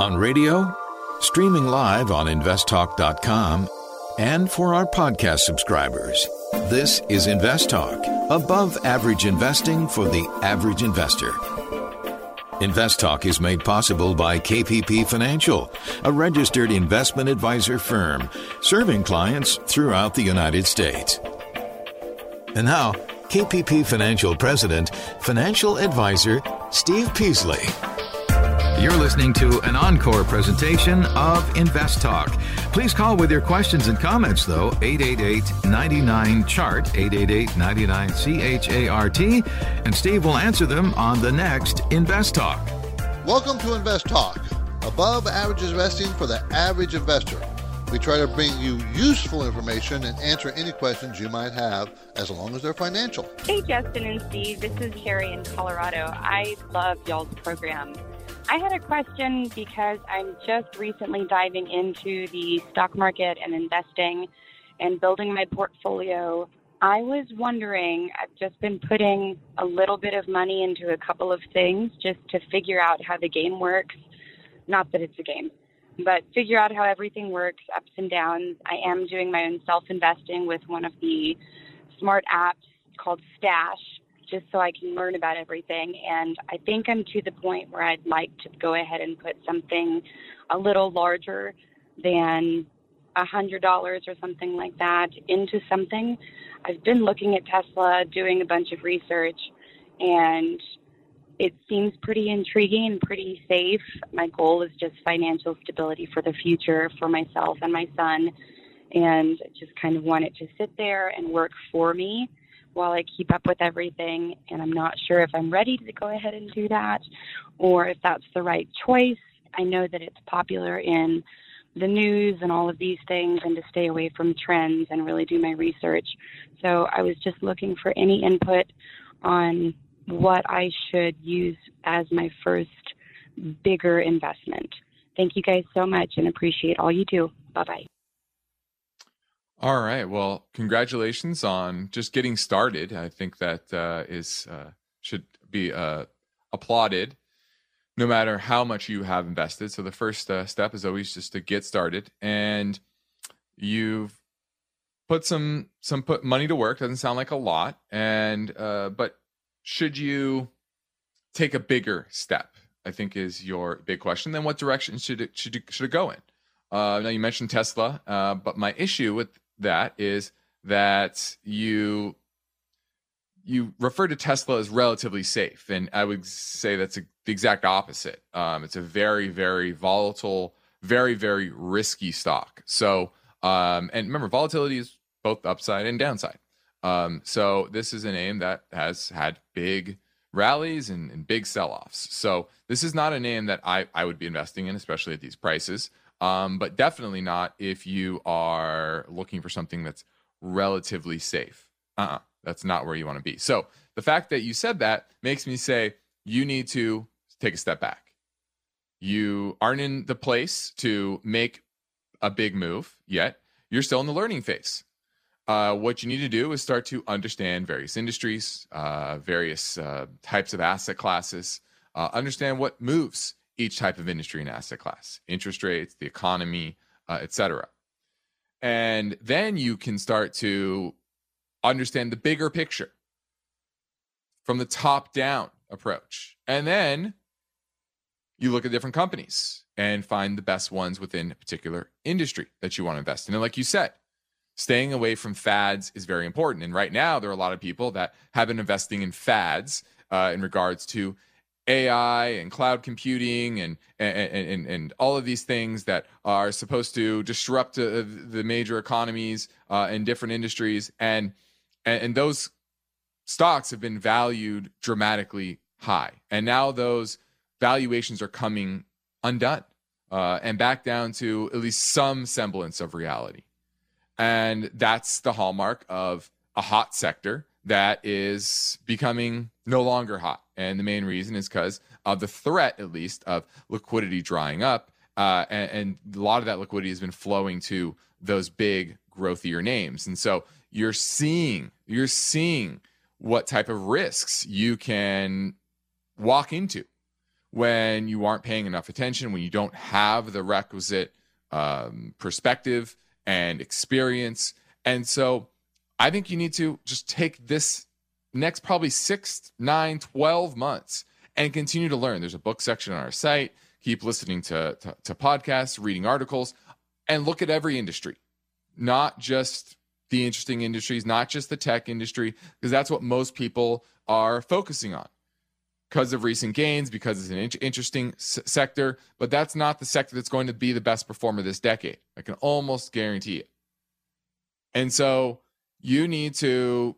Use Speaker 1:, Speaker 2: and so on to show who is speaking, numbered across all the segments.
Speaker 1: on radio, streaming live on investtalk.com, and for our podcast subscribers. This is Invest Talk, above average investing for the average investor. Invest Talk is made possible by KPP Financial, a registered investment advisor firm serving clients throughout the United States. And now, KPP Financial President, Financial Advisor Steve Peasley. You're listening to an encore presentation of Invest Talk. Please call with your questions and comments, though, 888 99 Chart, 888 99 CHART, and Steve will answer them on the next Invest Talk.
Speaker 2: Welcome to Invest Talk, above average investing for the average investor. We try to bring you useful information and answer any questions you might have as long as they're financial.
Speaker 3: Hey, Justin and Steve. This is Carrie in Colorado. I love y'all's program. I had a question because I'm just recently diving into the stock market and investing and building my portfolio. I was wondering, I've just been putting a little bit of money into a couple of things just to figure out how the game works. Not that it's a game, but figure out how everything works, ups and downs. I am doing my own self investing with one of the smart apps called Stash just so I can learn about everything. And I think I'm to the point where I'd like to go ahead and put something a little larger than a hundred dollars or something like that into something. I've been looking at Tesla, doing a bunch of research, and it seems pretty intriguing and pretty safe. My goal is just financial stability for the future for myself and my son, and just kind of want it to sit there and work for me while I keep up with everything. And I'm not sure if I'm ready to go ahead and do that or if that's the right choice. I know that it's popular in the news and all of these things and to stay away from trends and really do my research. So I was just looking for any input on what I should use as my first bigger investment. Thank you guys so much and appreciate all you do. Bye bye.
Speaker 4: All right. Well, congratulations on just getting started. I think that uh, is uh, should be uh, applauded, no matter how much you have invested. So the first uh, step is always just to get started, and you've put some some put money to work. Doesn't sound like a lot, and uh, but should you take a bigger step? I think is your big question. Then what direction should it should it, should it go in? Uh, now you mentioned Tesla, uh, but my issue with that is that you you refer to Tesla as relatively safe, and I would say that's a, the exact opposite. Um, it's a very, very volatile, very, very risky stock. So, um, and remember, volatility is both upside and downside. Um, so this is a name that has had big rallies and, and big sell-offs. So this is not a name that I, I would be investing in, especially at these prices um, but definitely not if you are looking for something that's relatively safe. Uh-uh, that's not where you want to be. So the fact that you said that makes me say you need to take a step back. You aren't in the place to make a big move yet. You're still in the learning phase. Uh, what you need to do is start to understand various industries, uh, various uh, types of asset classes, uh, understand what moves each type of industry and asset class, interest rates, the economy, uh, etc. And then you can start to understand the bigger picture from the top down approach. And then you look at different companies and find the best ones within a particular industry that you want to invest in. And like you said, staying away from fads is very important. And right now, there are a lot of people that have been investing in fads uh, in regards to AI and cloud computing and and, and, and all of these things that are supposed to disrupt uh, the major economies uh, in different industries. And, and and those stocks have been valued dramatically high. And now those valuations are coming undone uh, and back down to at least some semblance of reality. And that's the hallmark of a hot sector that is becoming no longer hot. And the main reason is because of the threat, at least, of liquidity drying up. Uh, and, and, a lot of that liquidity has been flowing to those big, growthier names. And so you're seeing, you're seeing what type of risks you can walk into when you aren't paying enough attention, when you don't have the requisite um, perspective and experience. And so I think you need to just take this next probably six, nine, 12 months and continue to learn. There's a book section on our site. Keep listening to, to, to podcasts, reading articles, and look at every industry, not just the interesting industries, not just the tech industry, because that's what most people are focusing on because of recent gains, because it's an in- interesting s- sector, but that's not the sector that's going to be the best performer this decade. I can almost guarantee it. And so you need to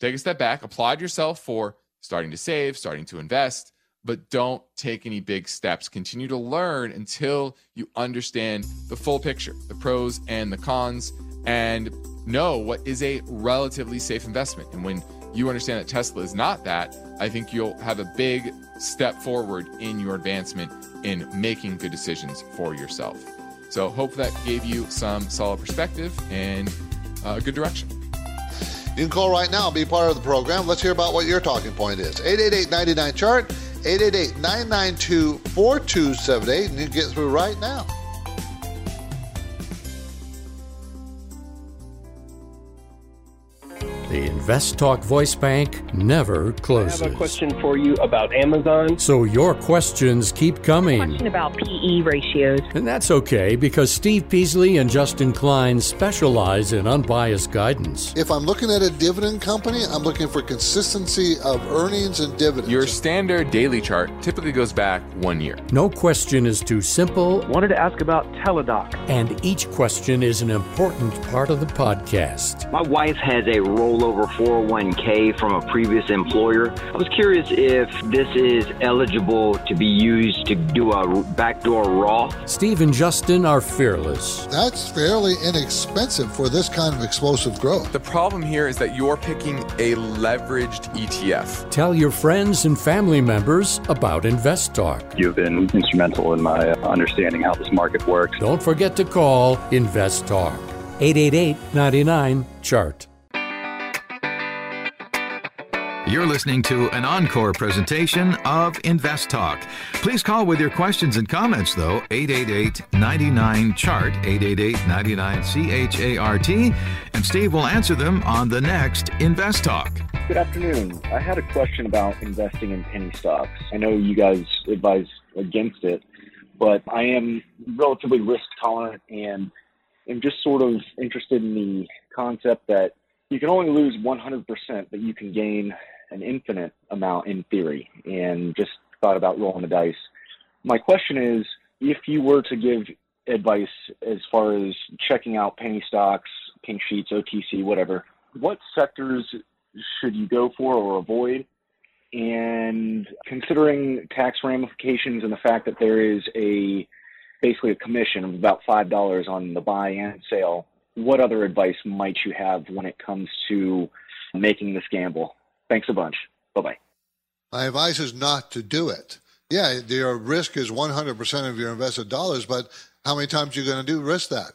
Speaker 4: take a step back, applaud yourself for starting to save, starting to invest, but don't take any big steps. Continue to learn until you understand the full picture, the pros and the cons, and know what is a relatively safe investment. And when you understand that Tesla is not that, I think you'll have a big step forward in your advancement in making good decisions for yourself. So, hope that gave you some solid perspective and a uh, good direction.
Speaker 2: You can call right now be part of the program. Let's hear about what your talking point is. 888 chart 888 992 4278, and you can get through right now.
Speaker 5: The Invest Talk Voice Bank never closes.
Speaker 6: I have a question for you about Amazon.
Speaker 5: So your questions keep coming.
Speaker 7: Question about PE ratios.
Speaker 5: And that's okay because Steve Peasley and Justin Klein specialize in unbiased guidance.
Speaker 2: If I'm looking at a dividend company, I'm looking for consistency of earnings and dividends.
Speaker 4: Your standard daily chart typically goes back one year.
Speaker 5: No question is too simple.
Speaker 6: Wanted to ask about Teladoc.
Speaker 5: And each question is an important part of the podcast.
Speaker 8: My wife has a rollover 401k from a previous employer. I was curious if this is eligible to be used to do a backdoor Roth.
Speaker 5: Steve and Justin are fearless.
Speaker 2: That's fairly inexpensive for this kind of explosive growth.
Speaker 4: The problem here is that you're picking a leveraged ETF.
Speaker 5: Tell your friends and family members about Invest Talk.
Speaker 9: You've been instrumental in my uh, understanding how this market works.
Speaker 5: Don't forget to call Invest Talk. 888 99 Chart.
Speaker 1: You're listening to an encore presentation of Invest Talk. Please call with your questions and comments, though, 888 99 Chart, 888 99 CHART, and Steve will answer them on the next Invest Talk.
Speaker 9: Good afternoon. I had a question about investing in penny stocks. I know you guys advise against it, but I am relatively risk tolerant and am just sort of interested in the concept that you can only lose 100%, but you can gain an infinite amount in theory and just thought about rolling the dice. My question is if you were to give advice as far as checking out penny stocks, pink sheets, OTC, whatever, what sectors should you go for or avoid? And considering tax ramifications and the fact that there is a basically a commission of about five dollars on the buy and sale, what other advice might you have when it comes to making this gamble? Thanks a bunch. Bye bye.
Speaker 2: My advice is not to do it. Yeah, your risk is 100% of your invested dollars, but how many times are you going to do risk that?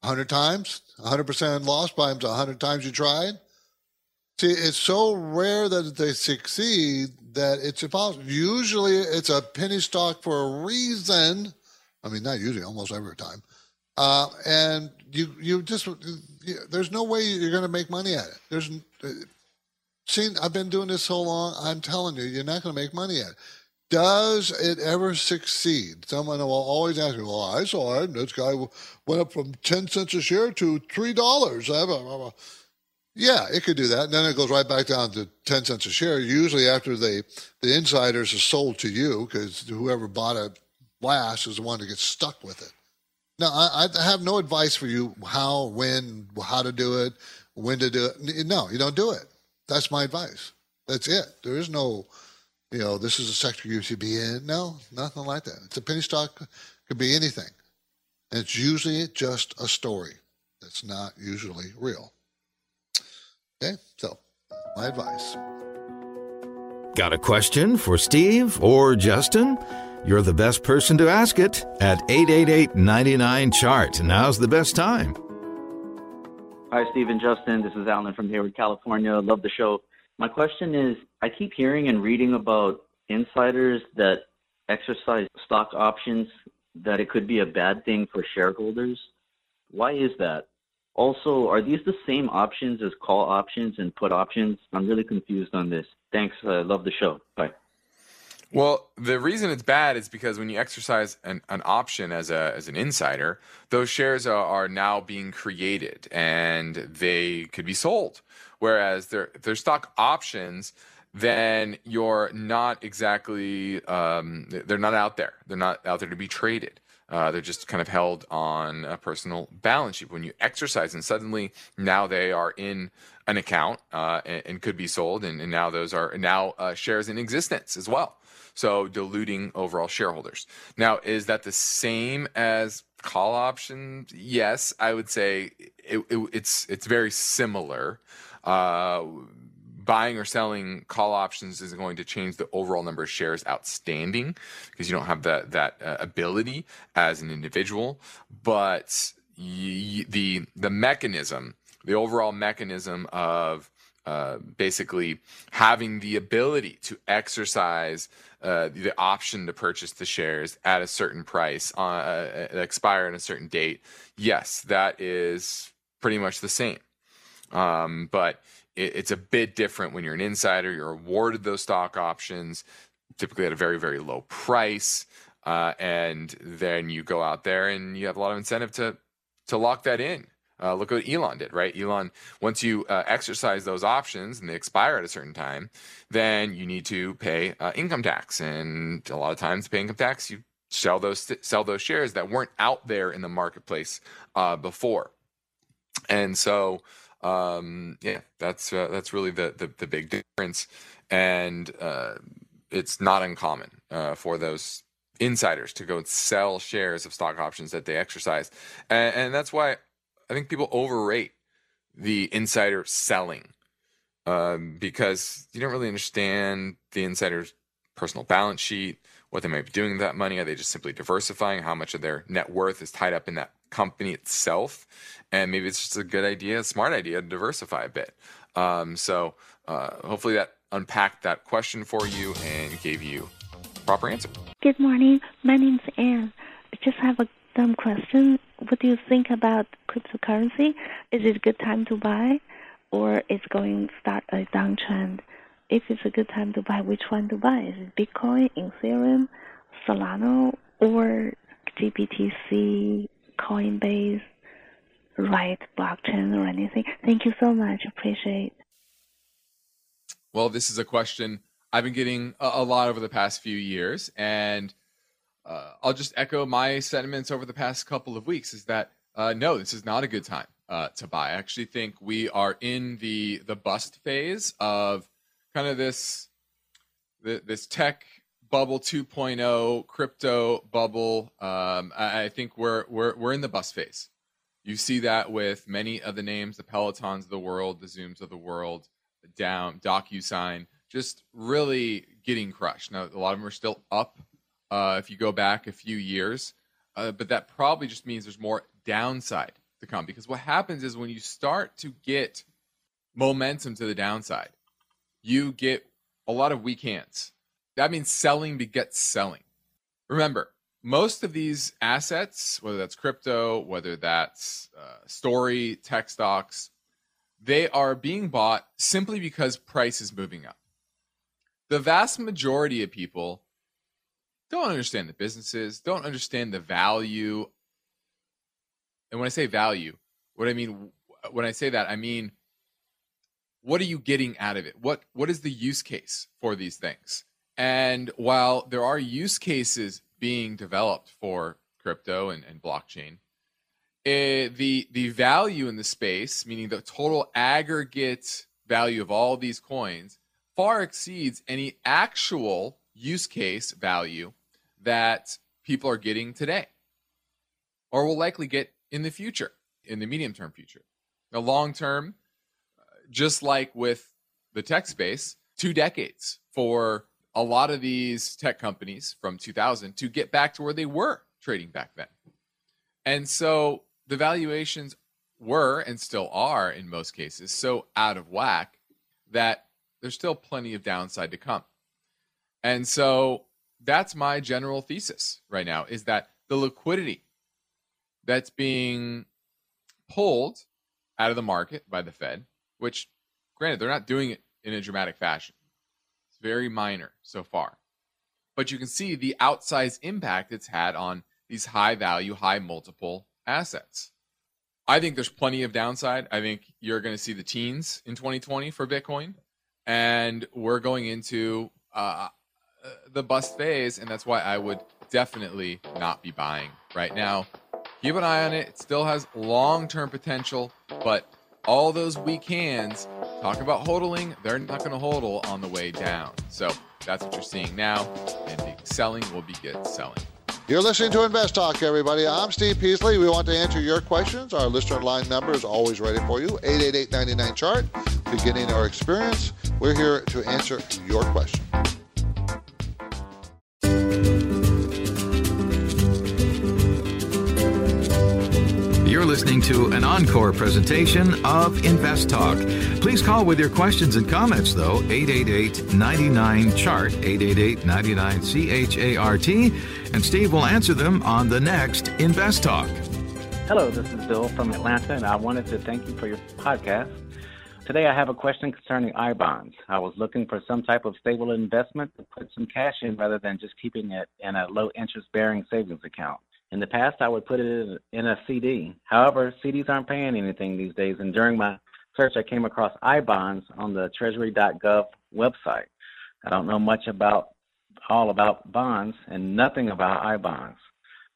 Speaker 2: 100 times? 100% loss by 100 times you tried? See, it's so rare that they succeed that it's impossible. Usually it's a penny stock for a reason. I mean, not usually, almost every time. Uh, and you, you just, you, there's no way you're going to make money at it. There's, See, I've been doing this so long, I'm telling you, you're not going to make money it. Does it ever succeed? Someone will always ask me, well, I saw it. This guy went up from 10 cents a share to $3. Yeah, it could do that. And then it goes right back down to 10 cents a share, usually after they, the insiders are sold to you because whoever bought it last is the one that gets stuck with it. Now, I, I have no advice for you how, when, how to do it, when to do it. No, you don't do it. That's my advice. That's it. There is no, you know, this is a sector you should be in. No, nothing like that. It's a penny stock, could be anything. And it's usually just a story that's not usually real. Okay, so my advice.
Speaker 1: Got a question for Steve or Justin? You're the best person to ask it at 888 99 Chart. Now's the best time.
Speaker 10: Hi, Steve Justin. This is Alan from Hayward, California. Love the show. My question is I keep hearing and reading about insiders that exercise stock options that it could be a bad thing for shareholders? Why is that? Also, are these the same options as call options and put options? I'm really confused on this. Thanks. I uh, love the show. Bye.
Speaker 4: Well, the reason it's bad is because when you exercise an, an option as a as an insider, those shares are, are now being created and they could be sold. Whereas they're they're stock options, then you're not exactly um, they're not out there. They're not out there to be traded. Uh, they're just kind of held on a personal balance sheet. When you exercise and suddenly now they are in an account uh, and, and, could be sold, and, and, now those are now uh, shares in existence as well. So diluting overall shareholders. Now, is that the same as call options? Yes, I would say it, it, it's it's very similar. Uh, buying or selling call options is going to change the overall number of shares outstanding because you don't have that that uh, ability as an individual. But y- the the mechanism, the overall mechanism of uh, basically having the ability to exercise uh, the option to purchase the shares at a certain price, uh, uh expire on a certain date. Yes, that is pretty much the same. Um, but it, it's a bit different when you're an insider. You're awarded those stock options, typically at a very, very low price. Uh, and then you go out there and you have a lot of incentive to to lock that in. Uh, look what Elon did, right? Elon, once you uh, exercise those options and they expire at a certain time, then you need to pay uh, income tax. And a lot of times, to pay income tax, you sell those sell those shares that weren't out there in the marketplace uh, before. And so um, yeah, that's uh, that's really the, the, the big difference, and uh, it's not uncommon for those insiders to go and sell shares of stock options that they exercise, and, and that's why I think people overrate the insider selling um, because you don't really understand the insider's personal balance sheet, what they might be doing with that money. Are they just simply diversifying? How much of their net worth is tied up in that company itself? and maybe it's just a good idea, a smart idea to diversify a bit. Um, so uh, hopefully that unpacked that question for you and gave you proper answer.
Speaker 11: Good morning. My name's Anne. I just have a dumb question. What do you think about cryptocurrency? Is it a good time to buy, or is going to start a downtrend? If it's a good time to buy, which one to buy? Is it Bitcoin, Ethereum, Solana, or GBTC, Coinbase? Riot Blockchain or anything. Thank you so much. Appreciate.
Speaker 4: Well, this is a question I've been getting a, a lot over the past few years, and uh, I'll just echo my sentiments over the past couple of weeks. Is that uh, no, this is not a good time uh, to buy. I actually think we are in the the bust phase of kind of this this tech bubble 2.0 crypto bubble um, I, I, think we're we're we're in the bust phase you see that with many of the names, the Pelotons of the world, the Zooms of the world, the Down, DocuSign, just really getting crushed. Now, a lot of them are still up uh, if you go back a few years, uh, but that probably just means there's more downside to come because what happens is when you start to get momentum to the downside, you get a lot of weak hands. That means selling begets selling. Remember, most of these assets, whether that's crypto, whether that's uh, story, tech stocks, they are being bought simply because price is moving up. The vast majority of people don't understand the businesses, don't understand the value. And when I say value, what I mean when I say that, I mean what are you getting out of it? What what is the use case for these things? And while there are use cases being developed for crypto and, and blockchain. It, eh, the the value in the space, meaning the total aggregate value of all these coins, far exceeds any actual use case value that people are getting today, or will likely get in the future, in the medium term future. Now, long term, just like with the tech space, two decades for a lot of these tech companies from 2000 to get back to where they were trading back then. And so the valuations were and still are in most cases so out of whack that there's still plenty of downside to come. And so that's my general thesis right now is that the liquidity that's being pulled out of the market by the Fed, which granted, they're not doing it in a dramatic fashion. It's very minor so far. But you can see the outsized impact it's had on these high value, high multiple assets. I think there's plenty of downside. I think you're going to see the teens in 2020 for Bitcoin, and we're going into uh, the bust phase, and that's why I would definitely not be buying right now. Keep an eye on it. It still has long term potential, but all those weak hands talk about hodling, they're not going to hodl on the way down. So that's what you're seeing now, and the selling will begin selling.
Speaker 2: You're listening to Invest Talk, everybody. I'm Steve Peasley. We want to answer your questions. Our listener line number is always ready for you 888 99 chart. Beginning our experience, we're here to answer your question.
Speaker 1: Listening to an encore presentation of Invest Talk. Please call with your questions and comments, though, 888 99 Chart, 888 99 C H A R T, and Steve will answer them on the next Invest Talk.
Speaker 12: Hello, this is Bill from Atlanta, and I wanted to thank you for your podcast. Today, I have a question concerning I bonds. I was looking for some type of stable investment to put some cash in rather than just keeping it in a low interest bearing savings account. In the past, I would put it in a CD. However, CDs aren't paying anything these days, and during my search, I came across I bonds on the Treasury.gov website. I don't know much about all about bonds and nothing about I bonds.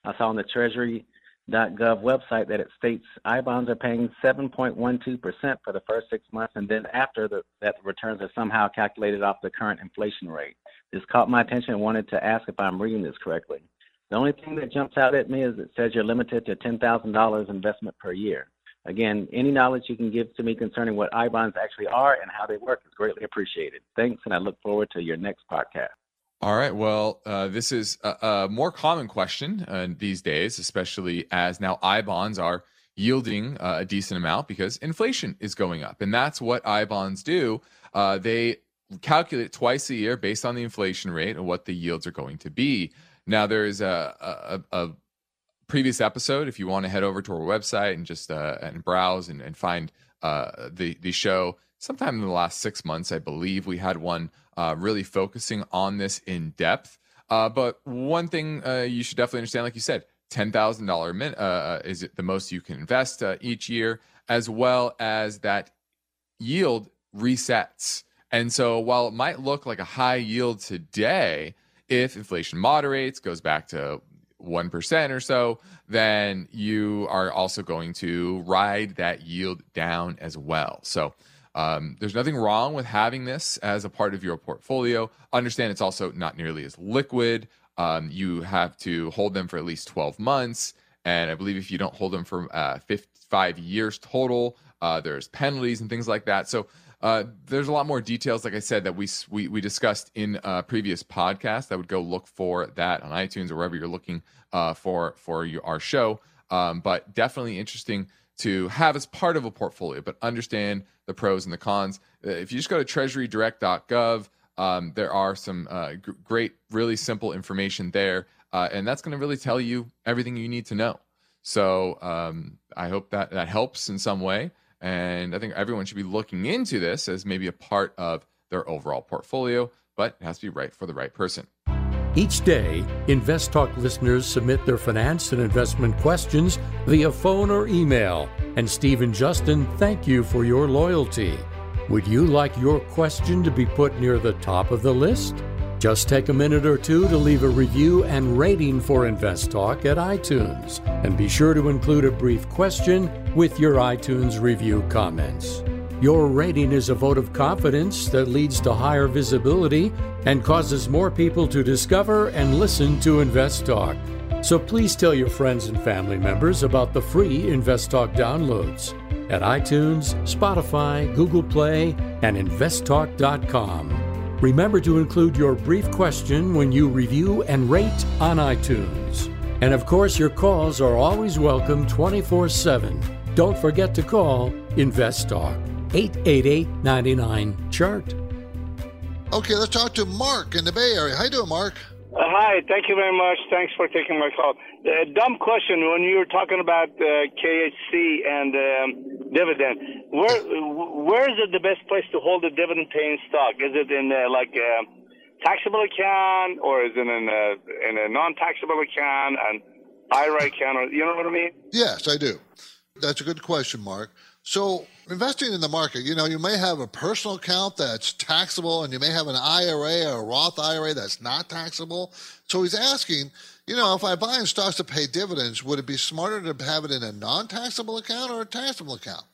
Speaker 12: I saw on the Treasury gov website that it states I bonds are paying 7.12% for the first six months, and then after the, that the returns are somehow calculated off the current inflation rate. This caught my attention and wanted to ask if I'm reading this correctly. The only thing that jumps out at me is it says you're limited to $10,000 investment per year. Again, any knowledge you can give to me concerning what I bonds actually are and how they work is greatly appreciated. Thanks, and I look forward to your next podcast.
Speaker 4: All right. Well, uh, this is a, a, more common question uh, these days, especially as now I bonds are yielding uh, a decent amount because inflation is going up. And that's what I bonds do. Uh, they calculate twice a year based on the inflation rate and what the yields are going to be. Now, there is a, a, a previous episode. If you want to head over to our website and just uh, and browse and, and find uh, the the show, sometime in the last six months, I believe we had one uh, really focusing on this in depth. Uh, but one thing uh, you should definitely understand, like you said, ten thousand dollar min uh, is the most you can invest each year, as well as that yield resets. And so, while it might look like a high yield today, if inflation moderates, goes back to 1% or so, then you are also going to ride that yield down as well. So, um, there's nothing wrong with having this as a part of your portfolio. Understand it's also not nearly as liquid. Um, you have to hold them for at least 12 months. And I believe if you don't hold them for uh, 55 years total, uh, there's penalties and things like that. So uh, there's a lot more details, like I said, that we we, we discussed in a previous podcast. I would go look for that on iTunes or wherever you're looking uh, for for your, our show. Um, but definitely interesting to have as part of a portfolio, but understand the pros and the cons. Uh, if you just go to treasurydirect.gov, um, there are some uh, g- great, really simple information there, and that's going to really tell you everything you need to know. So um, I hope that that helps in some way. And I think everyone should be looking into this as maybe a part of their overall portfolio, but it has to be right for the right person.
Speaker 5: Each day, Invest Talk listeners submit their finance and investment questions via phone or email. And Steve and Justin thank you for your loyalty. Would you like your question to be put near the top of the list? Just take a minute or two to leave a review and rating for Invest Talk at iTunes. And be sure to include a brief question with your iTunes review comments. Your rating is a vote of confidence that leads to higher visibility and causes more people to discover and listen to Invest Talk. So please tell your friends and family members about the free Invest Talk downloads at iTunes, Spotify, Google Play, and investtalk.com. Remember to include your brief question when you review and rate on iTunes. And of course, your calls are always welcome 24 7. Don't forget to call Invest Talk 888 99 Chart.
Speaker 2: Okay, let's talk to Mark in the Bay Area. How you doing, Mark?
Speaker 13: Uh, hi, thank you very much. Thanks for taking my call. Uh, dumb question when you were talking about uh, KHC and um, dividend. Where where is it the best place to hold a dividend paying stock? Is it in uh, like a taxable account or is it in a in a non taxable account and IRA account? Or, you know what I mean?
Speaker 2: Yes, I do. That's a good question, Mark. So, investing in the market, you know, you may have a personal account that's taxable and you may have an IRA or a Roth IRA that's not taxable. So, he's asking, you know, if I buy in stocks to pay dividends, would it be smarter to have it in a non taxable account or a taxable account?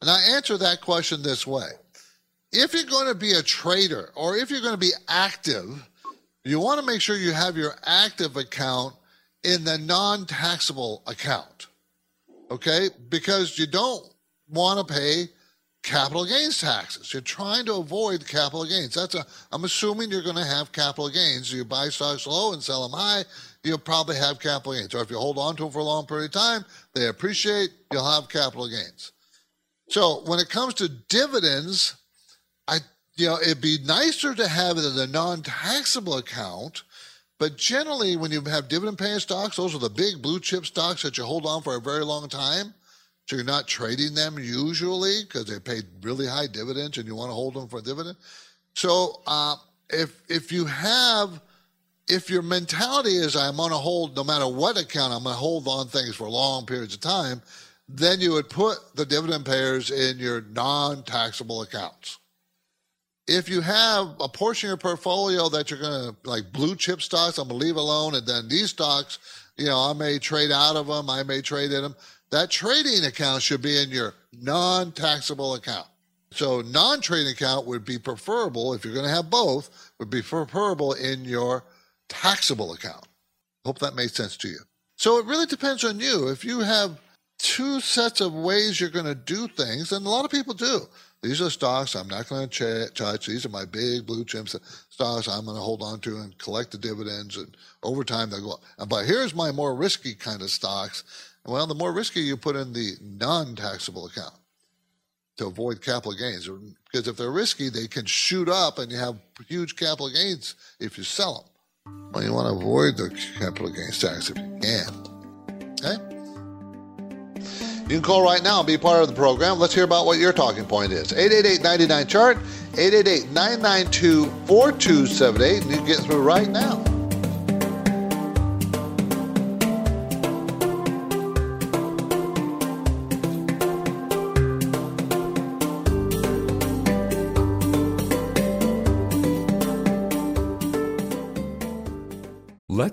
Speaker 2: And I answer that question this way if you're going to be a trader or if you're going to be active, you want to make sure you have your active account in the non taxable account. Okay? Because you don't want to pay capital gains taxes. You're trying to avoid capital gains. That's a I'm assuming you're going to have capital gains. You buy stocks low and sell them high, you'll probably have capital gains. Or if you hold on to them for a long period of time, they appreciate, you'll have capital gains. So when it comes to dividends, I you know, it'd be nicer to have it in a non-taxable account, but generally when you have dividend paying stocks, those are the big blue chip stocks that you hold on for a very long time. So you're not trading them usually because they paid really high dividends and you want to hold them for a dividend. So uh, if if you have if your mentality is I'm going to hold no matter what account I'm going to hold on things for long periods of time, then you would put the dividend payers in your non-taxable accounts. If you have a portion of your portfolio that you're going to like blue chip stocks, I'm going to leave alone, and then these stocks, you know, I may trade out of them, I may trade in them that trading account should be in your non taxable account. So, non trading account would be preferable if you're going to have both, would be preferable in your taxable account. Hope that made sense to you. So, it really depends on you. If you have two sets of ways you're going to do things, and a lot of people do. These are stocks I'm not going to touch. These are my big blue chips uh, stocks I'm going to hold on to and collect the dividends. And over time, they'll go up. But here's my more risky kind of stocks well, the more risky you put in the non taxable account to avoid capital gains. Because if they're risky, they can shoot up and you have huge capital gains if you sell them. Well, you want to avoid the capital gains tax if you can. Okay? You can call right now and be part of the program. Let's hear about what your talking point is. 888 chart 888 992 4278, and you can get through right now.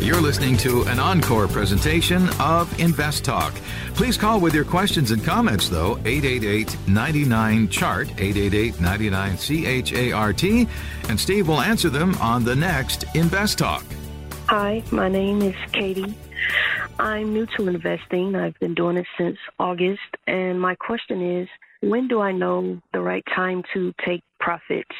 Speaker 1: You're listening to an encore presentation of Invest Talk. Please call with your questions and comments, though, 888 99 Chart, 888 99 CHART, and Steve will answer them on the next Invest Talk.
Speaker 7: Hi, my name is Katie. I'm new to investing. I've been doing it since August. And my question is when do I know the right time to take profits?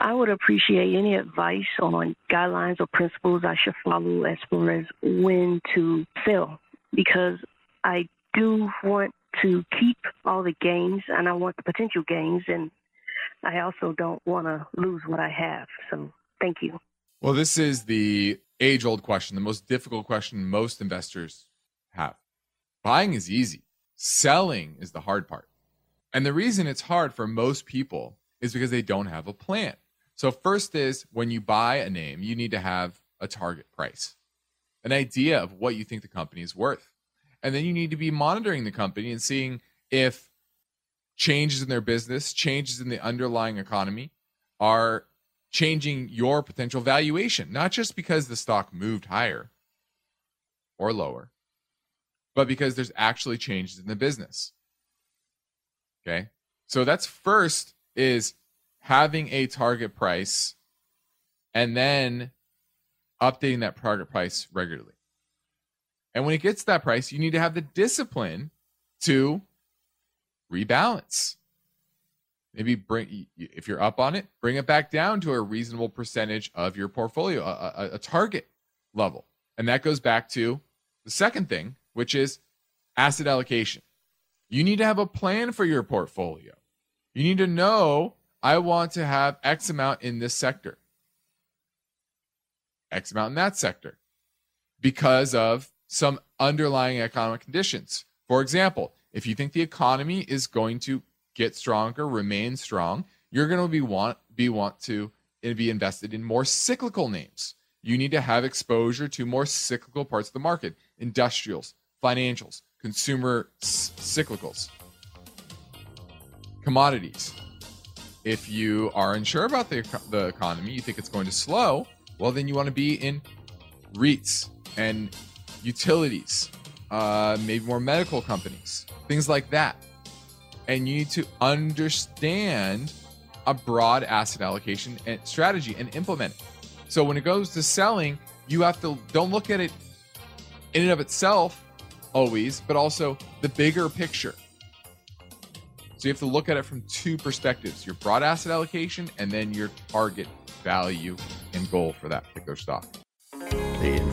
Speaker 7: I would appreciate any advice on guidelines or principles I should follow as far as when to sell because I do want to keep all the gains and I want the potential gains and I also don't want to lose what I have. So thank you.
Speaker 4: Well, this is the age old question, the most difficult question most investors have. Buying is easy, selling is the hard part. And the reason it's hard for most people is because they don't have a plan. So, first is when you buy a name, you need to have a target price, an idea of what you think the company is worth. And then you need to be monitoring the company and seeing if changes in their business, changes in the underlying economy are changing your potential valuation, not just because the stock moved higher or lower, but because there's actually changes in the business. Okay. So that's first is having a target price and then updating that target price regularly. And when it gets that price, you need to have the discipline to rebalance. Maybe bring if you're up on it, bring it back down to a reasonable percentage of your portfolio, a, a, a target level. And that goes back to the second thing, which is asset allocation. You need to have a plan for your portfolio. You need to know I want to have X amount in this sector, X amount in that sector because of some underlying economic conditions. For example, if you think the economy is going to get stronger, remain strong, you're going to be want be want to be invested in more cyclical names. You need to have exposure to more cyclical parts of the market, industrials, financials, consumer cyclicals, commodities. If you are unsure about the, the economy, you think it's going to slow, well, then you want to be in REITs and utilities, uh, maybe more medical companies, things like that. And you need to understand a broad asset allocation and strategy and implement it. So when it goes to selling, you have to don't look at it in and of itself always, but also the bigger picture. So you have to look at it from two perspectives your broad asset allocation and then your target value and goal for that particular stock.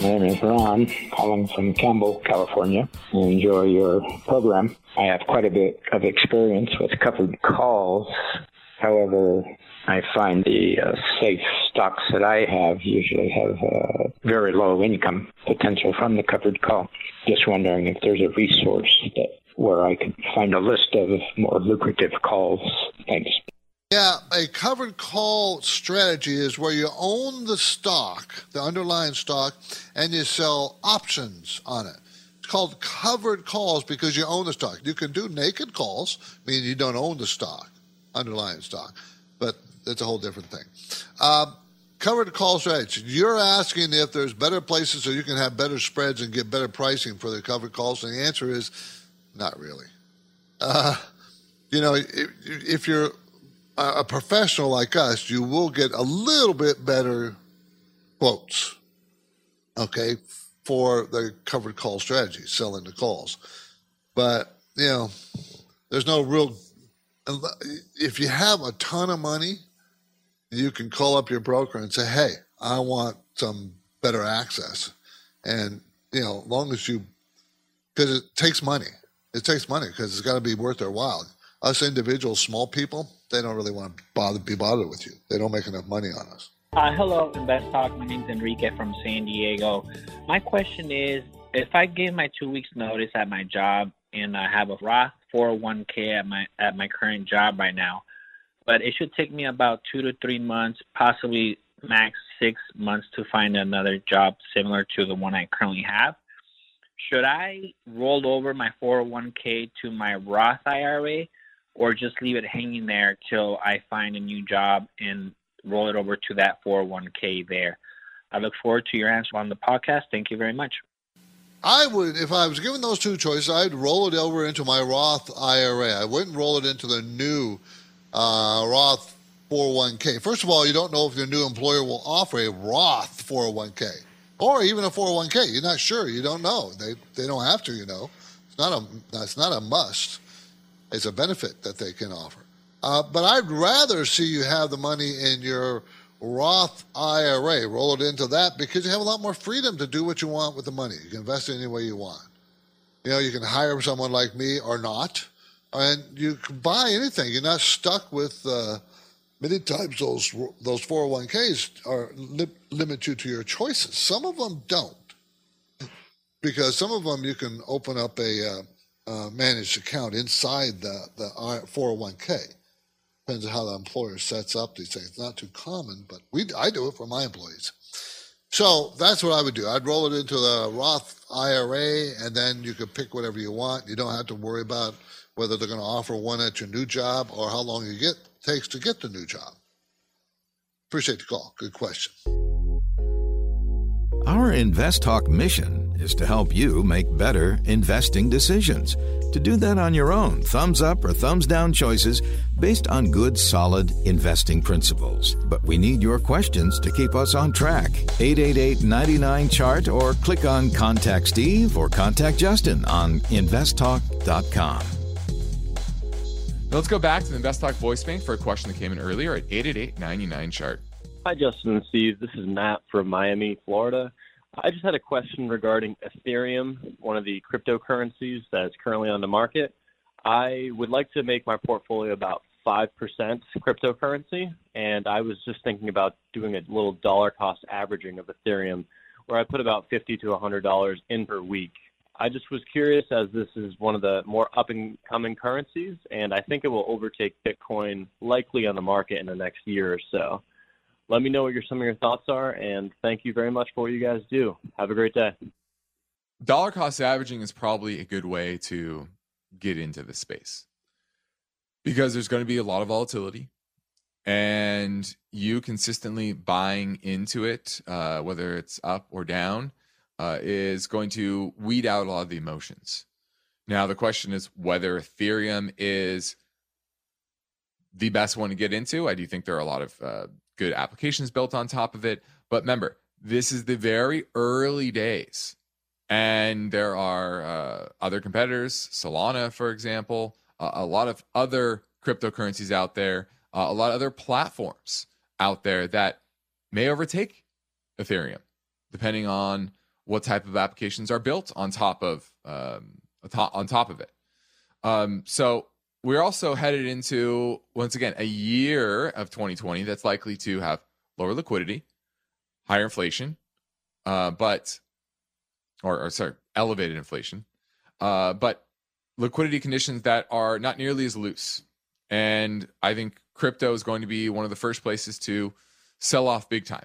Speaker 14: My name is Ron, calling from Campbell, California. I enjoy your program. I have quite a bit of experience with covered calls. However, I find the uh, safe stocks that I have usually have uh, very low income potential from the covered call. Just wondering if there's a resource that where I could find a list of more lucrative calls. Thanks.
Speaker 2: A covered call strategy is where you own the stock, the underlying stock, and you sell options on it. It's called covered calls because you own the stock. You can do naked calls, meaning you don't own the stock, underlying stock, but it's a whole different thing. Um, covered call strategy. You're asking if there's better places so you can have better spreads and get better pricing for the covered calls, and the answer is not really. Uh, you know, if, if you're a professional like us, you will get a little bit better quotes, okay, for the covered call strategy, selling the calls. But, you know, there's no real, if you have a ton of money, you can call up your broker and say, hey, I want some better access. And, you know, long as you, because it takes money. It takes money because it's got to be worth their while. Us individuals, small people, they don't really want to bother be bothered with you. They don't make enough money on us.
Speaker 15: Uh, hello, Invest Talk. My name's Enrique from San Diego. My question is, if I give my two weeks notice at my job and I have a Roth 401k at my at my current job right now, but it should take me about two to three months, possibly max six months to find another job similar to the one I currently have. Should I roll over my 401k to my Roth IRA or just leave it hanging there till I find a new job and roll it over to that 401k there. I look forward to your answer on the podcast. Thank you very much.
Speaker 2: I would, if I was given those two choices, I'd roll it over into my Roth IRA. I wouldn't roll it into the new uh, Roth 401k. First of all, you don't know if your new employer will offer a Roth 401k or even a 401k. You're not sure. You don't know. They they don't have to. You know, it's not a it's not a must. It's a benefit that they can offer. Uh, but I'd rather see you have the money in your Roth IRA, roll it into that because you have a lot more freedom to do what you want with the money. You can invest it any way you want. You know, you can hire someone like me or not, and you can buy anything. You're not stuck with. Uh, many times those those 401ks are li- limit you to your choices. Some of them don't, because some of them you can open up a uh, uh, managed account inside the, the 401k. Depends on how the employer sets up these things. It's not too common, but we I do it for my employees. So that's what I would do. I'd roll it into the Roth IRA, and then you could pick whatever you want. You don't have to worry about whether they're going to offer one at your new job or how long it get, takes to get the new job. Appreciate the call. Good question.
Speaker 1: Our Invest Talk mission is to help you make better investing decisions. To do that on your own, thumbs up or thumbs down choices based on good, solid investing principles. But we need your questions to keep us on track. 888 99 Chart or click on Contact Steve or Contact Justin on investtalk.com.
Speaker 4: Let's go back to the Invest Talk voice bank for a question that came in earlier at 888 99 Chart.
Speaker 16: Hi, Justin and Steve. This is Matt from Miami, Florida. I just had a question regarding Ethereum, one of the cryptocurrencies that's currently on the market. I would like to make my portfolio about 5% cryptocurrency, and I was just thinking about doing a little dollar cost averaging of Ethereum where I put about 50 to $100 in per week. I just was curious as this is one of the more up and coming currencies, and I think it will overtake Bitcoin likely on the market in the next year or so let me know what your some of your thoughts are, and thank you very much for what you guys do. Have a great day.
Speaker 4: Dollar cost averaging is probably a good way to get into the space because there's going to be a lot of volatility and you consistently buying into it, uh, whether it's up or down, uh, is going to weed out a lot of the emotions. Now, the question is whether Ethereum is the best one to get into. I do think there are a lot of uh, good applications built on top of it. But remember, this is the very early days. And there are uh, other competitors, Solana, for example, uh, a lot of other cryptocurrencies out there, uh, a lot of other platforms out there that may overtake Ethereum, depending on what type of applications are built on top of um, on top of it. Um, so we're also headed into once again a year of 2020 that's likely to have lower liquidity, higher inflation, uh, but or, or sorry, elevated inflation, uh, but liquidity conditions that are not nearly as loose. And I think crypto is going to be one of the first places to sell off big time.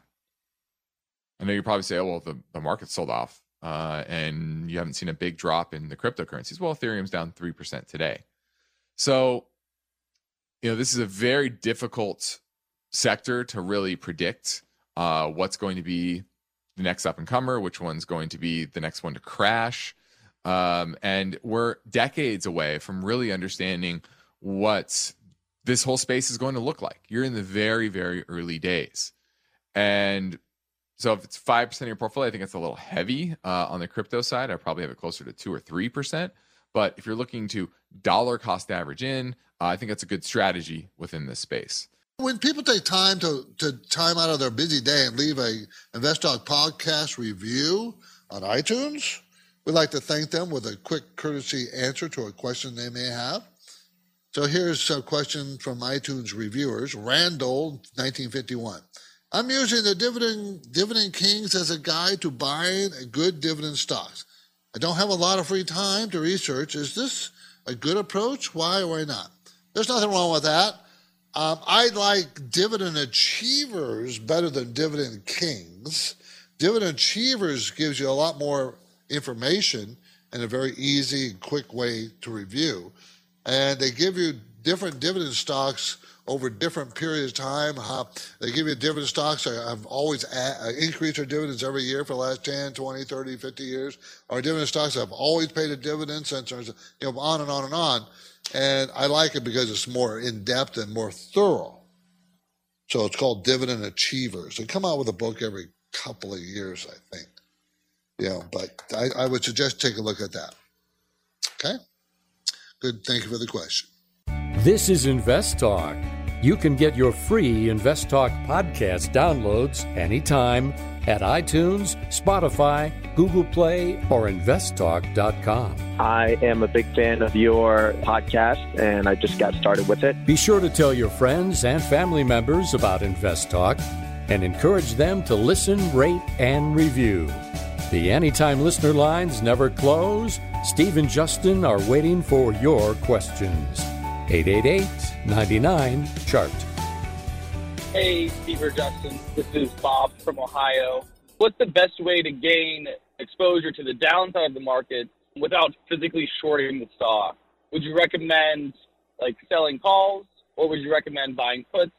Speaker 4: I know you probably say, oh, well, the, the market sold off uh, and you haven't seen a big drop in the cryptocurrencies. Well, Ethereum's down 3% today. So, you know, this is a very difficult sector to really predict uh, what's going to be the next up and comer, which one's going to be the next one to crash. Um, and we're decades away from really understanding what this whole space is going to look like. You're in the very, very early days. And so if it's 5% of your portfolio, I think it's a little heavy uh, on the crypto side. I probably have it closer to 2 or 3%. But if you're looking to dollar cost average in, uh, I think that's a good strategy within this space.
Speaker 2: When people take time to, to time out of their busy day and leave a Invest Talk podcast review on iTunes, we'd like to thank them with a quick courtesy answer to a question they may have. So here's a question from iTunes reviewers, Randall, 1951. I'm using the dividend dividend kings as a guide to buying good dividend stocks. I don't have a lot of free time to research. Is this a good approach? Why or why not? There's nothing wrong with that. Um, I like dividend achievers better than dividend kings. Dividend achievers gives you a lot more information and a very easy, quick way to review. And they give you different dividend stocks over different periods of time. How they give you dividend stocks. I've always uh, increased their dividends every year for the last 10, 20, 30, 50 years. Our dividend stocks have always paid a dividend since, you know, on and on and on. And I like it because it's more in depth and more thorough. So it's called Dividend Achievers. They come out with a book every couple of years, I think. Yeah, but I, I would suggest take a look at that. Okay? Good. Thank you for the question.
Speaker 5: This is Invest Talk. You can get your free Invest Talk podcast downloads anytime at iTunes, Spotify, Google Play, or investtalk.com.
Speaker 6: I am a big fan of your podcast and I just got started with it.
Speaker 5: Be sure to tell your friends and family members about Invest Talk and encourage them to listen, rate, and review. The Anytime Listener lines never close. Steve and Justin are waiting for your questions. 888 99 Chart.
Speaker 17: Hey, Steve or Justin. This is Bob from Ohio. What's the best way to gain exposure to the downside of the market without physically shorting the stock? Would you recommend like selling calls, or would you recommend buying puts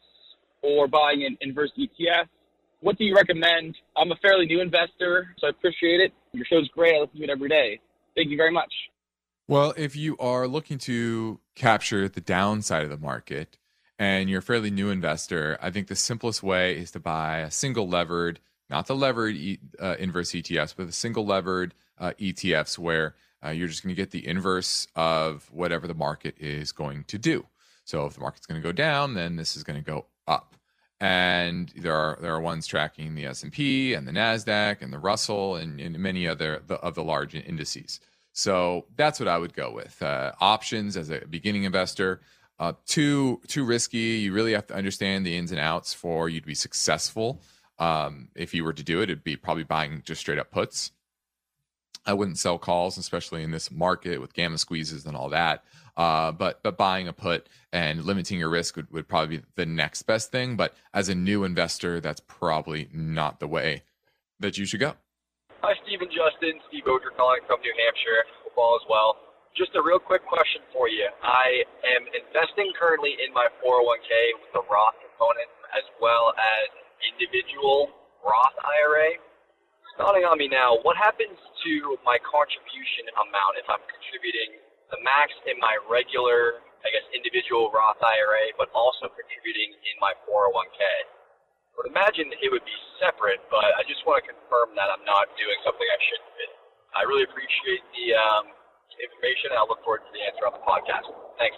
Speaker 17: or buying an inverse ETF? What do you recommend? I'm a fairly new investor, so I appreciate it. Your show's great. I listen to it every day. Thank you very much.
Speaker 4: Well, if you are looking to capture the downside of the market and you're a fairly new investor, I think the simplest way is to buy a single levered, not the levered uh, inverse ETFs, but the single levered uh, ETFs where uh, you're just going to get the inverse of whatever the market is going to do. So if the market's going to go down, then this is going to go up. And there are there are ones tracking the S and P and the Nasdaq and the Russell and, and many other the, of the large indices. So that's what I would go with. Uh, options as a beginning investor, uh, too too risky. You really have to understand the ins and outs for you to be successful. Um, if you were to do it, it'd be probably buying just straight up puts. I wouldn't sell calls, especially in this market with gamma squeezes and all that. Uh, but but buying a put and limiting your risk would, would probably be the next best thing. But as a new investor, that's probably not the way that you should go.
Speaker 18: Hi, Steve and Justin. Steve Oger calling from New Hampshire. Football as well. Just a real quick question for you. I am investing currently in my 401k with the Roth component as well as individual Roth IRA. Starting on me now, what happens to my contribution amount if I'm contributing the max in my regular, I guess, individual Roth IRA, but also contributing in my 401k? Would imagine it would be separate, but I just want to confirm that I'm not doing something I shouldn't be. I really appreciate the um, information, and I look forward to the answer on the podcast. Thanks.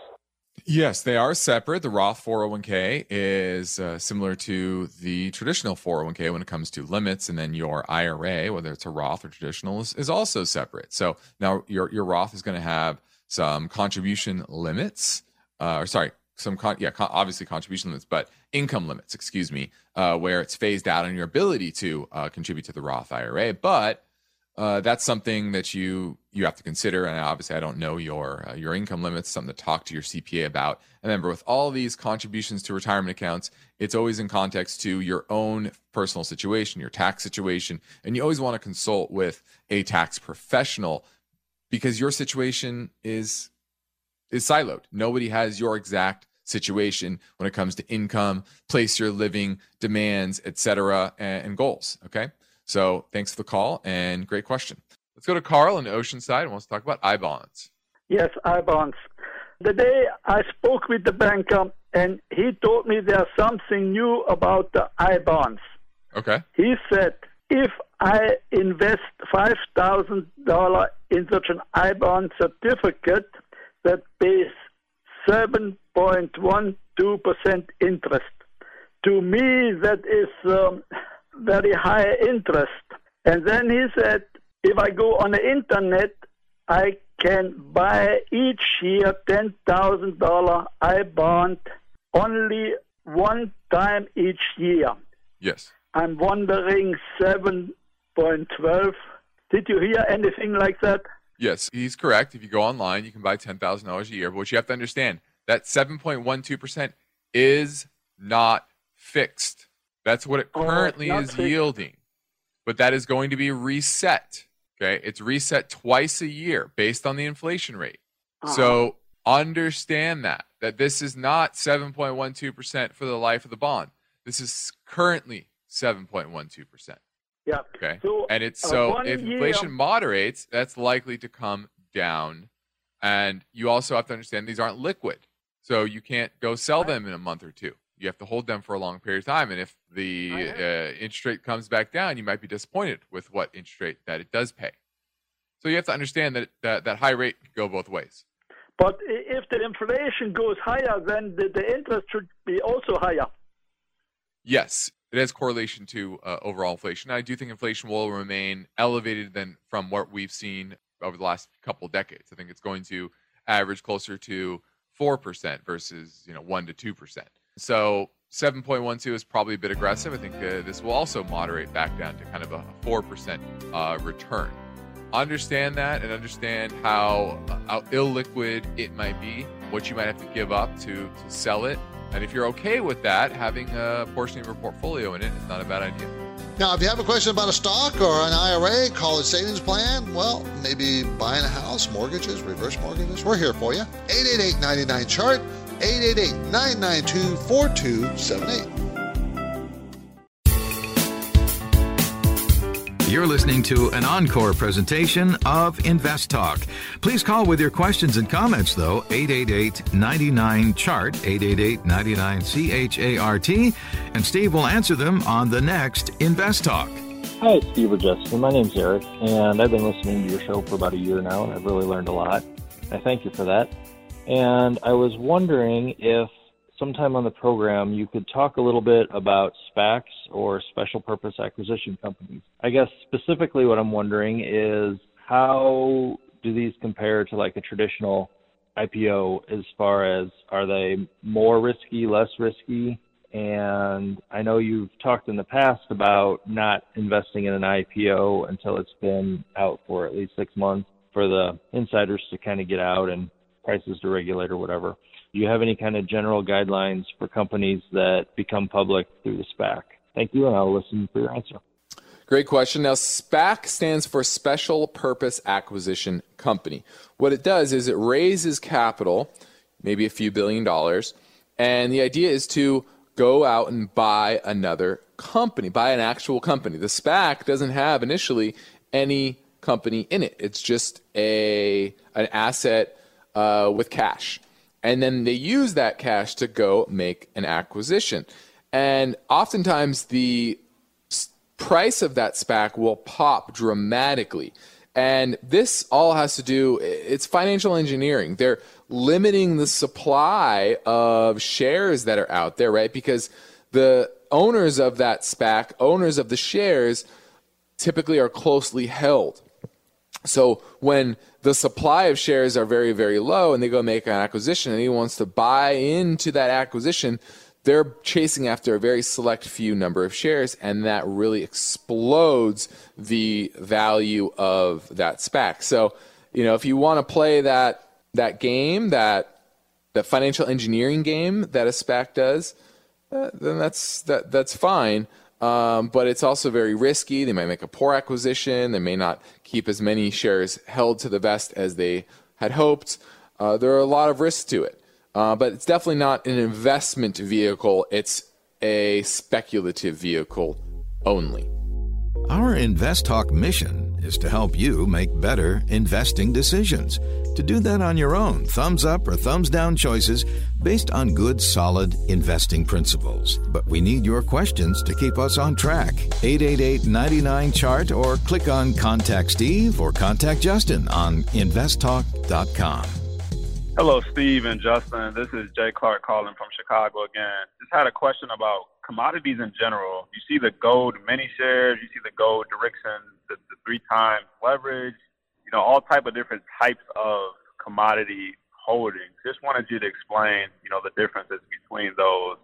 Speaker 4: Yes, they are separate. The Roth 401k is uh, similar to the traditional 401k when it comes to limits, and then your IRA, whether it's a Roth or traditional, is, is also separate. So now your your Roth is going to have some contribution limits, uh, or sorry, some con- yeah, obviously contribution limits, but income limits, excuse me, uh, where it's phased out on your ability to uh, contribute to the Roth IRA, but uh, that's something that you you have to consider. And obviously, I don't know your uh, your income limits. Something to talk to your CPA about. And remember, with all these contributions to retirement accounts, it's always in context to your own personal situation, your tax situation, and you always want to consult with a tax professional because your situation is is siloed. Nobody has your exact situation when it comes to income, place you're living, demands, etc., and, and goals. Okay. So thanks for the call and great question. Let's go to Carl in Oceanside and wants to talk about I bonds.
Speaker 19: Yes, I bonds. The day I spoke with the banker um, and he told me there's something new about the I bonds.
Speaker 4: Okay.
Speaker 19: He said if I invest five thousand dollar in such an I bond certificate that pays seven point one two percent interest. To me, that is um, very high interest. And then he said, if I go on the internet, I can buy each year $10,000 I bond only one time each year.
Speaker 4: Yes.
Speaker 19: I'm wondering 7.12. Did you hear anything like that?
Speaker 4: Yes, he's correct. If you go online, you can buy $10,000 a year. But what you have to understand, that 7.12% is not fixed. That's what it currently is
Speaker 19: fixed.
Speaker 4: yielding. But that is going to be reset. Okay. It's reset twice a year based on the inflation rate.
Speaker 19: Uh-huh.
Speaker 4: So understand that, that this is not 7.12% for the life of the bond. This is currently 7.12%.
Speaker 19: Yeah.
Speaker 4: Okay.
Speaker 19: So,
Speaker 4: and it's
Speaker 19: uh,
Speaker 4: so
Speaker 19: one
Speaker 4: if
Speaker 19: year-
Speaker 4: inflation moderates, that's likely to come down. And you also have to understand these aren't liquid. So you can't go sell them in a month or two. You have to hold them for a long period of time. And if the uh, interest rate comes back down, you might be disappointed with what interest rate that it does pay. So you have to understand that that, that high rate can go both ways.
Speaker 19: But if the inflation goes higher, then the, the interest should be also higher.
Speaker 4: Yes, it has correlation to uh, overall inflation. I do think inflation will remain elevated than from what we've seen over the last couple of decades. I think it's going to average closer to four percent versus you know one to two percent. So 7.12 is probably a bit aggressive. I think uh, this will also moderate back down to kind of a four percent uh, return. Understand that and understand how, uh, how illiquid it might be, what you might have to give up to, to sell it. And if you're okay with that, having a portion of your portfolio in it is not a bad idea.
Speaker 2: Now, if you have a question about a stock or an IRA, college savings plan, well, maybe buying a house, mortgages, reverse mortgages, we're here for you. 888 99 chart, 888 992 4278.
Speaker 1: You're listening to an encore presentation of Invest Talk. Please call with your questions and comments, though, 888 99 Chart, 888 99 CHART, and Steve will answer them on the next Invest Talk.
Speaker 16: Hi, Steve or Justin. My name's Eric, and I've been listening to your show for about a year now, and I've really learned a lot. I thank you for that. And I was wondering if sometime on the program you could talk a little bit about SPACs or special purpose acquisition companies. I guess specifically what I'm wondering is how do these compare to like a traditional IPO as far as are they more risky, less risky? And I know you've talked in the past about not investing in an IPO until it's been out for at least six months for the insiders to kind of get out and prices to regulate or whatever. Do you have any kind of general guidelines for companies that become public through the SPAC? Thank you, and I'll listen for your answer.
Speaker 4: Great question. Now, SPAC stands for Special Purpose Acquisition Company. What it does is it raises capital, maybe a few billion dollars, and the idea is to go out and buy another company, buy an actual company. The SPAC doesn't have initially any company in it. It's just a an asset uh, with cash, and then they use that cash to go make an acquisition. And oftentimes the price of that SPAC will pop dramatically. And this all has to do, it's financial engineering. They're limiting the supply of shares that are out there, right? Because the owners of that SPAC, owners of the shares, typically are closely held. So when the supply of shares are very, very low and they go make an acquisition and he wants to buy into that acquisition, they're chasing after a very select few number of shares, and that really explodes the value of that SPAC. So, you know, if you want to play that that game, that that financial engineering game that a SPAC does, uh, then that's that that's fine. Um, but it's also very risky. They might make a poor acquisition. They may not keep as many shares held to the vest as they had hoped. Uh, there are a lot of risks to it. Uh, but it's definitely not an investment vehicle. It's a speculative vehicle only.
Speaker 1: Our Invest Talk mission is to help you make better investing decisions. To do that on your own, thumbs up or thumbs down choices based on good, solid investing principles. But we need your questions to keep us on track. 888 99 Chart or click on Contact Steve or Contact Justin on investtalk.com.
Speaker 20: Hello, Steve and Justin. This is Jay Clark calling from Chicago again. Just had a question about commodities in general. You see the gold mini shares, you see the gold Direxion, the, the three times leverage, you know, all type of different types of commodity holdings. Just wanted you to explain, you know, the differences between those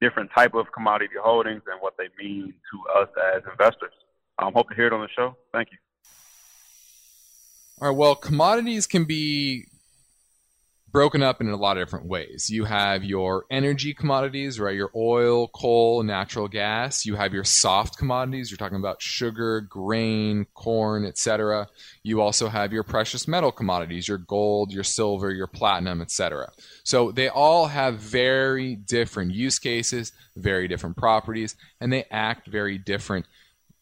Speaker 20: different type of commodity holdings and what they mean to us as investors. Um, hope to hear it on the show. Thank you.
Speaker 4: All right. Well, commodities can be broken up in a lot of different ways. You have your energy commodities, right? Your oil, coal, natural gas. You have your soft commodities. You're talking about sugar, grain, corn, etc. You also have your precious metal commodities, your gold, your silver, your platinum, etc. So they all have very different use cases, very different properties, and they act very different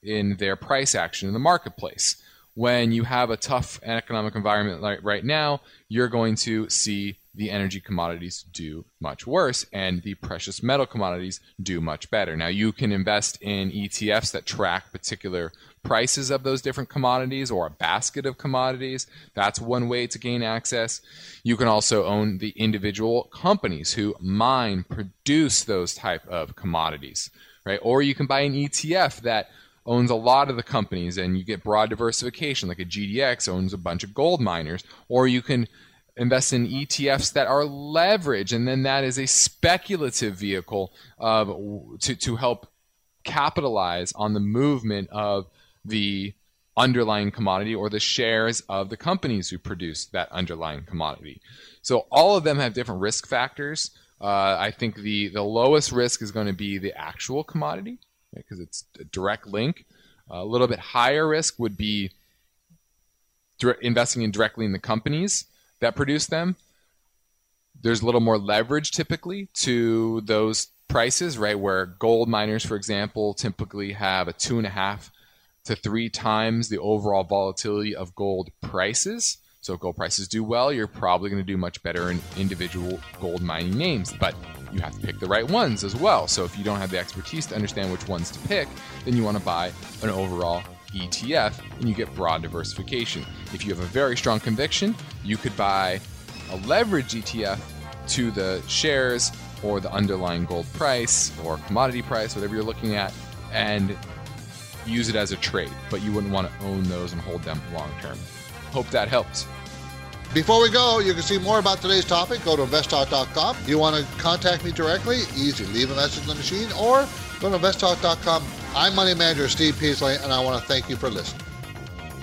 Speaker 4: in their price action in the marketplace when you have a tough economic environment like right now, you're going to see the energy commodities do much worse and the precious metal commodities do much better. Now, you can invest in ETFs that track particular prices of those different commodities or a basket of commodities. That's one way to gain access. You can also own the individual companies who mine, produce those type of commodities, right? Or you can buy an ETF that owns a lot of the companies and you get broad diversification like a GDX owns a bunch of gold miners or you can invest in ETFs that are leverage and then that is a speculative vehicle of to to help capitalize on the movement of the underlying commodity or the shares of the companies who produce that underlying commodity. So all of them have different risk factors. Uh, I think the the lowest risk is going to be the actual commodity because it's a direct link. a little bit higher risk would be investing in directly in the companies that produce them. There's a little more leverage typically to those prices, right? Where gold miners, for example, typically have a two and a half to three times the overall volatility of gold prices. So if gold prices do well, you're probably going to do much better in individual gold mining names. But you have to pick the right ones as well. So if you don't have the expertise to understand which ones to pick, then you want to buy an overall ETF and you get broad diversification. If you have a very strong conviction, you could buy a leverage ETF to the shares or the underlying gold price or commodity price, whatever you're looking at, and use it as a trade. But you wouldn't want to own those and hold them long term. Hope that helps.
Speaker 2: Before we go, you can see more about today's topic. Go to investtalk.com. You want to contact me directly? Easy. Leave a message in the machine or go to investtalk.com. I'm Money Manager Steve Peasley, and I want to thank you for listening.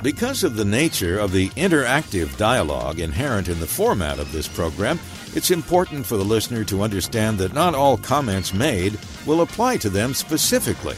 Speaker 1: Because of the nature of the interactive dialogue inherent in the format of this program, it's important for the listener to understand that not all comments made will apply to them specifically.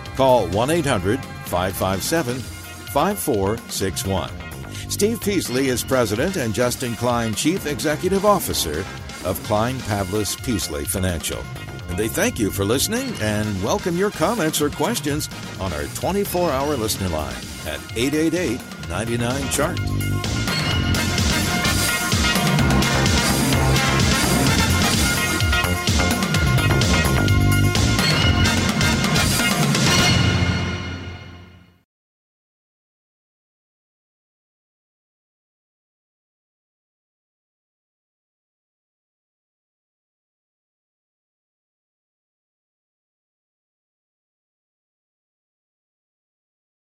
Speaker 1: Call 1 800 557 5461. Steve Peasley is president and Justin Klein, chief executive officer of Klein Pavlis Peasley Financial. And they thank you for listening and welcome your comments or questions on our 24 hour listener line at 888 99 Chart.